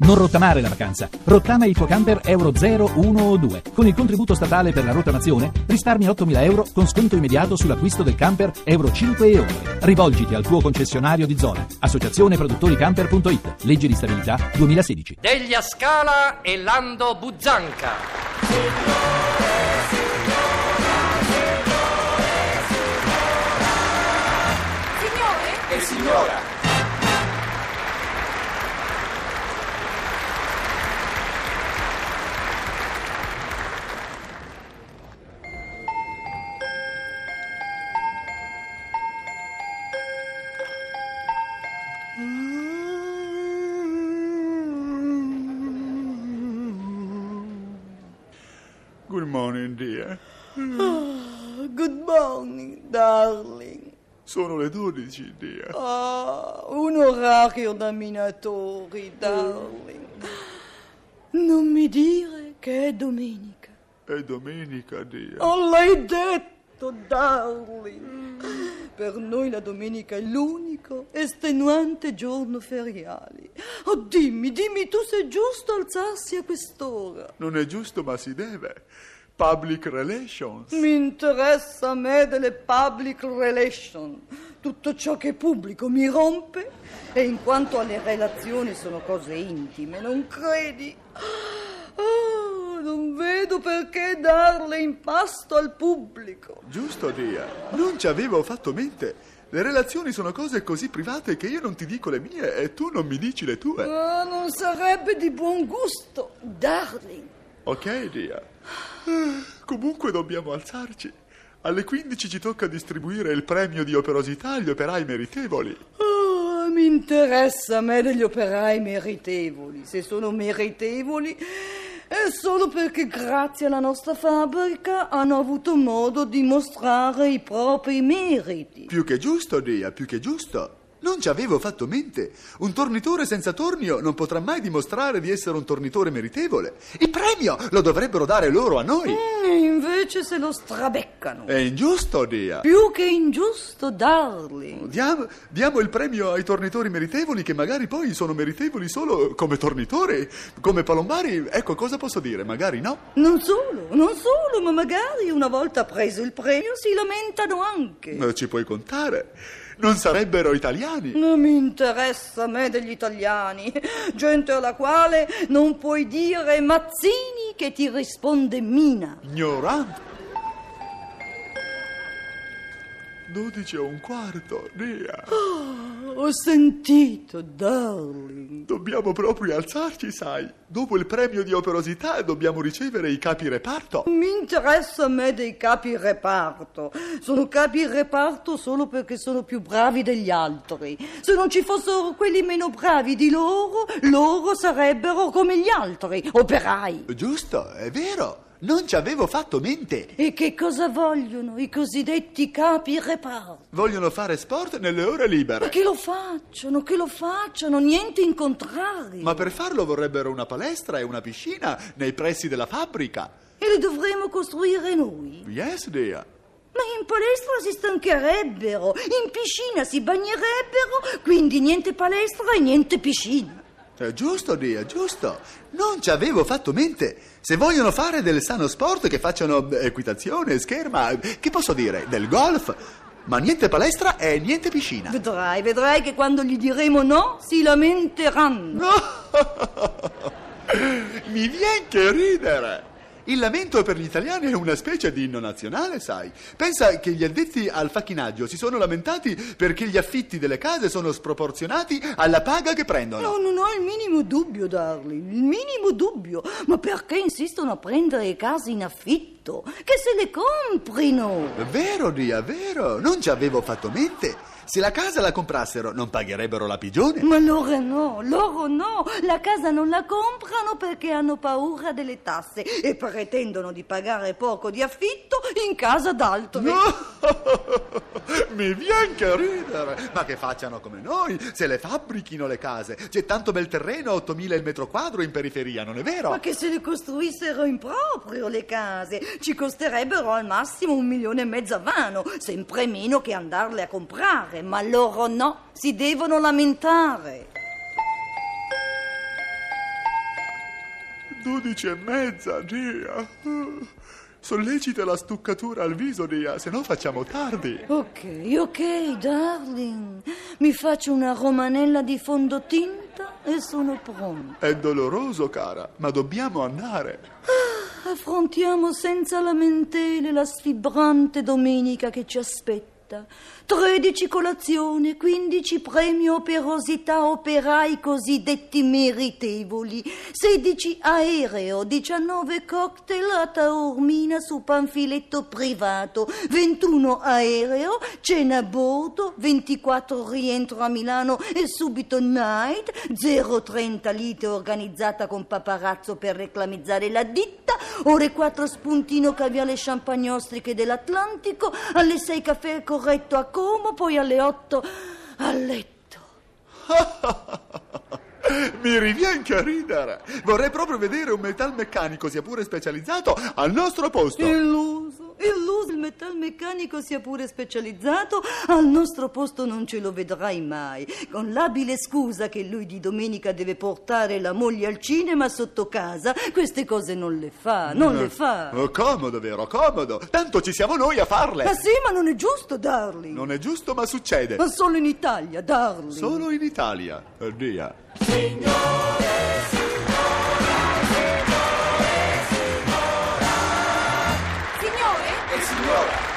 Non rottamare la vacanza. Rottama il tuo camper Euro 0, 1 o 2. Con il contributo statale per la rottamazione risparmi 8.000 euro con sconto immediato sull'acquisto del camper Euro 5 e oltre. Rivolgiti al tuo concessionario di zona. Associazione Produttori Camper.it. Legge di stabilità 2016. Deglia Scala e Lando Buzzanca. Signore? E signora. Good morning, dear. Good morning, darling. Sono le 12, dear. Ah, un orario da minatori, darling. Non mi dire che è domenica. È domenica, dear. Oh, l'hai detto, darling. Per noi la domenica è l'unico estenuante giorno feriale. Oh, dimmi, dimmi tu se è giusto alzarsi a quest'ora. Non è giusto, ma si deve. Public relations. Mi interessa a me delle public relations. Tutto ciò che è pubblico mi rompe e in quanto alle relazioni sono cose intime, non credi? Non vedo perché darle in pasto al pubblico. Giusto, dear. Non ci avevo fatto mente. Le relazioni sono cose così private che io non ti dico le mie e tu non mi dici le tue. Ah, non sarebbe di buon gusto, darling. Ok. Ah, Comunque dobbiamo alzarci. Alle 15 ci tocca distribuire il premio di operosità agli operai meritevoli. Ah, mi interessa a me degli operai meritevoli. Se sono meritevoli è solo perché grazie alla nostra fabbrica hanno avuto modo di mostrare i propri meriti. Più che giusto, Dia, più che giusto. Non ci avevo fatto mente. Un tornitore senza tornio non potrà mai dimostrare di essere un tornitore meritevole. Il premio lo dovrebbero dare loro a noi. E invece se lo strabeccano. È ingiusto, Dia. Più che ingiusto, darling. Diamo, diamo il premio ai tornitori meritevoli che magari poi sono meritevoli solo come tornitori, come palombari. Ecco, cosa posso dire? Magari no. Non solo, non solo, ma magari una volta preso il premio si lamentano anche. Eh, Ci puoi contare. Non sarebbero italiani. Non mi interessa a me degli italiani, gente alla quale non puoi dire Mazzini che ti risponde Mina. Ignoranti. 12 e un quarto, Dia. Ho sentito, darling. Dobbiamo proprio alzarci, sai. Dopo il premio di operosità dobbiamo ricevere i capi reparto. Mi interessa a me dei capi reparto. Sono capi reparto solo perché sono più bravi degli altri. Se non ci fossero quelli meno bravi di loro, loro sarebbero come gli altri, operai. Giusto, è vero. Non ci avevo fatto mente. E che cosa vogliono i cosiddetti capi reparto? Vogliono fare sport nelle ore Ma libere. che lo facciano, che lo facciano, niente in contrario. Ma per farlo vorrebbero una palestra e una piscina nei pressi della fabbrica. E le dovremo costruire noi? Yes, Dia. Ma in palestra si stancherebbero, in piscina si bagnerebbero, quindi niente palestra e niente piscina. È giusto, Dia, giusto. Non ci avevo fatto mente. Se vogliono fare del sano sport, che facciano eh, equitazione, scherma, che posso dire, del golf. Ma niente palestra e niente piscina. Vedrai, vedrai che quando gli diremo no, si lamenteranno. Mi viene che ridere. Il lamento per gli italiani è una specie di inno nazionale, sai. Pensa che gli addetti al facchinaggio si sono lamentati perché gli affitti delle case sono sproporzionati alla paga che prendono. No, non ho il minimo dubbio, darling, il minimo dubbio. Ma perché insistono a prendere case in affitto? Che se le comprino. Vero, Dia, vero. Non ci avevo fatto mente. Se la casa la comprassero, non pagherebbero la pigione. Ma loro no, loro no. La casa non la comprano perché hanno paura delle tasse e pretendono di pagare poco di affitto in casa d'altri. Mi viene che ridere. Ma che facciano come noi, se le fabbrichino le case. C'è tanto bel terreno, 8000 il metro quadro in periferia, non è vero? Ma che se le costruissero in proprio le case, ci costerebbero al massimo un milione e mezzo a vano, sempre meno che andarle a comprare, ma loro no, si devono lamentare. dodici e mezza, Dia. Sollecita la stuccatura al viso, Dia, se no facciamo tardi. Ok, ok, darling. Mi faccio una romanella di fondotinta e sono pronta. È doloroso, cara, ma dobbiamo andare. Affrontiamo senza lamentele la sfibrante domenica che ci aspetta. 13 colazione, 15 premi operosità operai cosiddetti meritevoli, 16 aereo, 19 cocktail a Taormina su panfiletto privato, 21 aereo, cena a bordo, 24 rientro a Milano e subito night, 030 lite organizzata con paparazzo per reclamizzare la ditta, ore 4 spuntino caviale champagnostriche dell'Atlantico, alle 6 caffè corretto a Como, poi alle 8 a letto. Mi riviene a ridere. Vorrei proprio vedere un metalmeccanico, sia pure specializzato, al nostro posto. Illuso, illuso, il metalmeccanico sia pure specializzato, al nostro posto non ce lo vedrai mai. Con l'abile scusa che lui di domenica deve portare la moglie al cinema sotto casa, queste cose non le fa, non le fa. Oh, comodo, vero? Comodo. Tanto ci siamo noi a farle. Ma sì, ma non è giusto, darling. Non è giusto, ma succede. Ma solo in Italia, darling. Solo in Italia. Dia. Signore e signora.